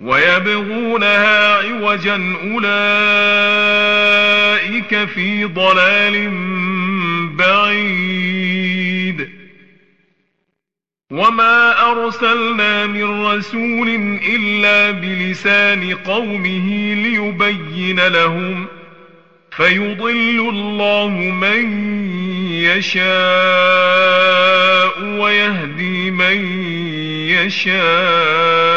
ويبغونها عوجا أولئك في ضلال بعيد. وما أرسلنا من رسول إلا بلسان قومه ليبين لهم فيضل الله من يشاء ويهدي من يشاء.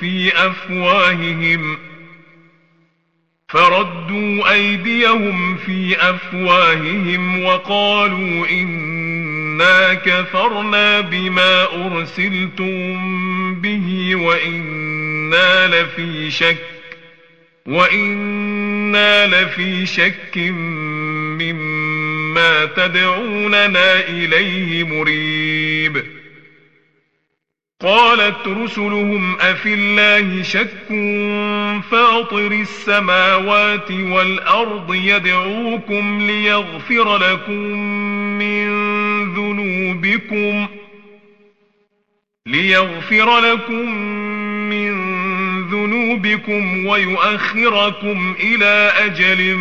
في أفواههم فردوا أيديهم في أفواههم وقالوا إنا كفرنا بما أرسلتم به وإنا لفي شك وإنا لفي شك مما تدعوننا إليه مريب قالت رسلهم أفي الله شك فاطر السماوات والأرض يدعوكم ليغفر لكم من ذنوبكم ليغفر لكم من ذنوبكم ويؤخركم إلى أجل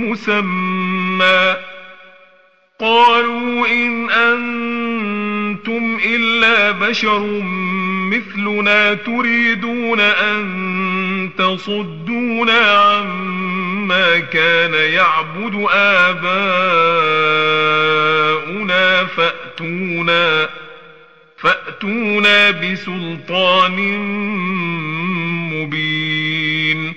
مسمى قالوا إن أنتم إلا بشر مثلنا تريدون أن تصدونا عما كان يعبد آباؤنا فأتونا فأتونا بسلطان مبين.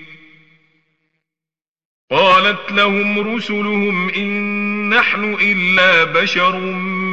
قالت لهم رسلهم إن نحن إلا بشر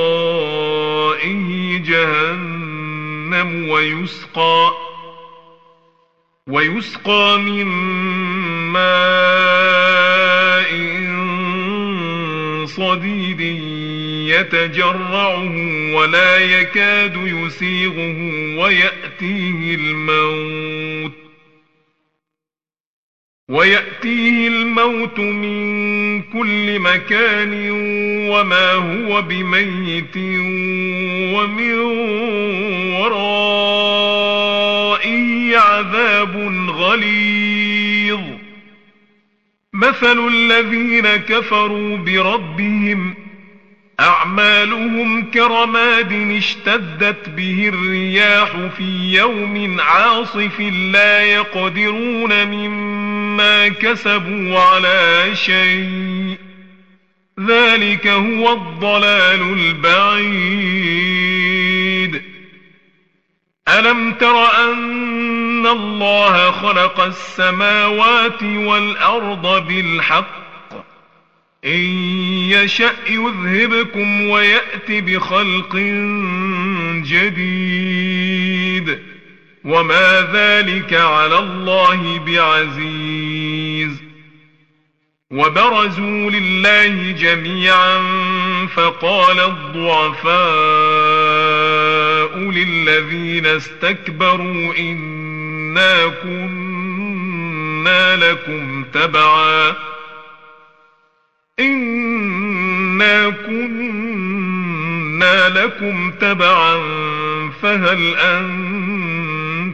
ورائه جهنم ويسقى ويسقى من ماء صديد يتجرعه ولا يكاد يسيغه ويأتيه الموت ويأتيه الموت من كل مكان وما هو بميت ومن ورائه عذاب غليظ. مثل الذين كفروا بربهم أعمالهم كرماد اشتدت به الرياح في يوم عاصف لا يقدرون مما كسبوا على شيء. ذلك هو الضلال البعيد. ألم تر أن الله خلق السماوات والأرض بالحق؟ إن يشأ يذهبكم ويأت بخلق جديد. وما ذلك على الله بعزيز وبرزوا لله جميعا فقال الضعفاء للذين استكبروا إنا كنا لكم تبعاً إنا كنا لكم تبعا فهل أنتم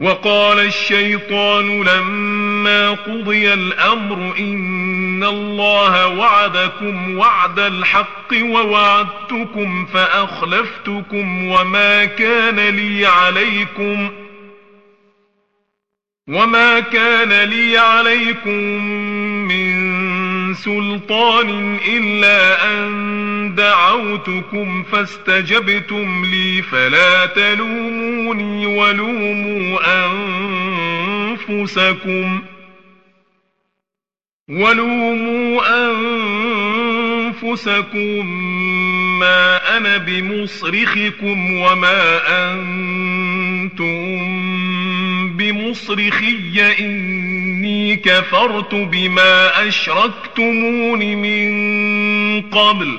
وقال الشيطان لما قضي الأمر إن الله وعدكم وعد الحق ووعدتكم فأخلفتكم وما كان لي عليكم ۖ وما كان لي عليكم من سلطان إلا أن دعوتكم فاستجبتم لي فلا تلوموني ولوموا أنفسكم. ولوموا أنفسكم ما أنا بمصرخكم وما أنتم بمصرخي. إني كفرت بما أشركتمون من قبل.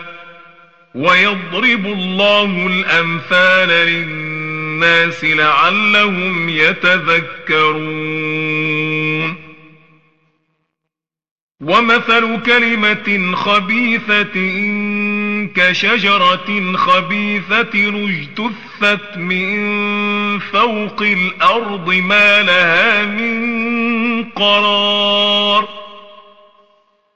ويضرب الله الأمثال للناس لعلهم يتذكرون. ومثل كلمة خبيثة كشجرة خبيثة اجتثت من فوق الأرض ما لها من قرار.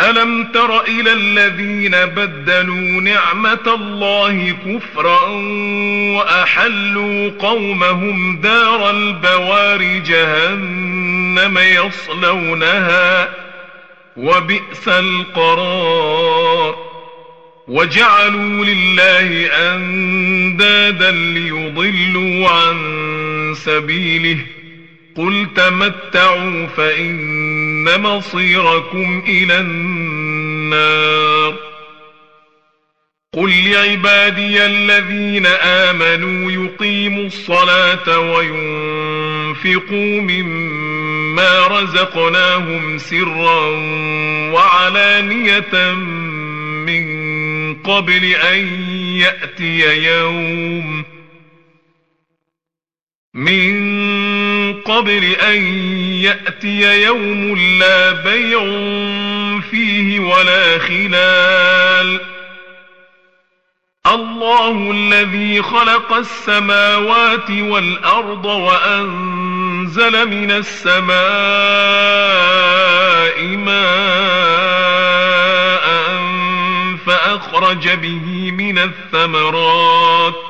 ألم تر إلى الذين بدلوا نعمة الله كفرا وأحلوا قومهم دار البوار جهنم يصلونها وبئس القرار وجعلوا لله أندادا ليضلوا عن سبيله قل تمتعوا فإن مصيركم إلى النار. قل لعبادي الذين آمنوا يقيموا الصلاة وينفقوا مما رزقناهم سرا وعلانية من قبل أن يأتي يوم من قبل أن يأتي يوم لا بيع فيه ولا خلال. الله الذي خلق السماوات والأرض وأنزل من السماء ماء فأخرج به من الثمرات.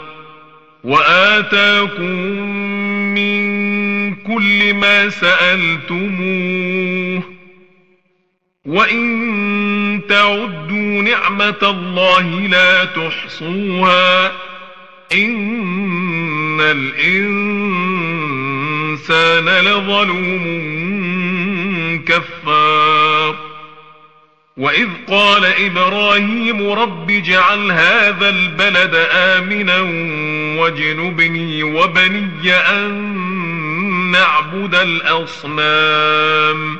وآتاكم من كل ما سألتموه وإن تعدوا نعمة الله لا تحصوها إن الإنسان لظلوم كفار وإذ قال إبراهيم رب اجعل هذا البلد آمنا واجنبني وبني أن نعبد الأصنام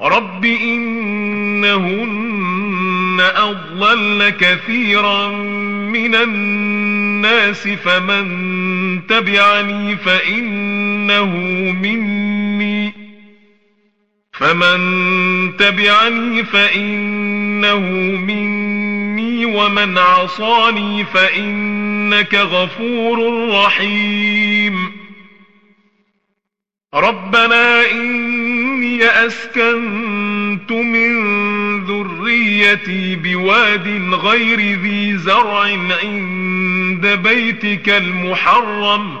رب إنهن أضلل كثيرا من الناس فمن تبعني فإنه مني فمن تبعني فإنه مني ومن عصاني فإنك غفور رحيم. ربنا إني أسكنت من ذريتي بواد غير ذي زرع عند بيتك المحرم.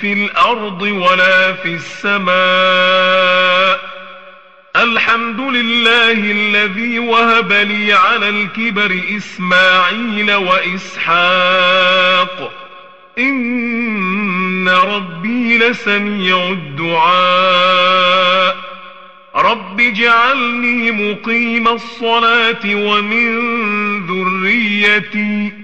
في الأرض ولا في السماء. الحمد لله الذي وهب لي على الكبر إسماعيل وإسحاق. إن ربي لسميع الدعاء. رب اجعلني مقيم الصلاة ومن ذريتي.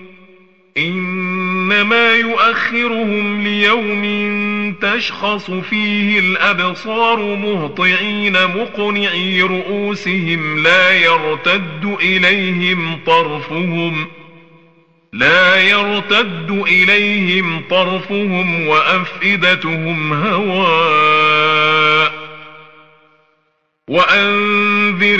إنما يؤخرهم ليوم تشخص فيه الأبصار مهطعين مقنعي رؤوسهم لا يرتد إليهم طرفهم لا يرتد إليهم طرفهم وأفئدتهم هواء وأنذر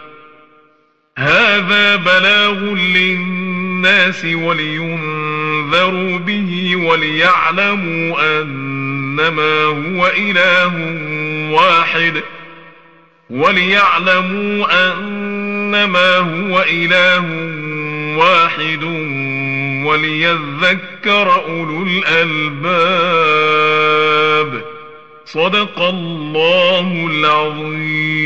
هذا بلاغ للناس ولينذروا به وليعلموا أنما هو إله واحد. وليعلموا أنما هو إله واحد. وليذكر أولو الألباب. صدق الله العظيم.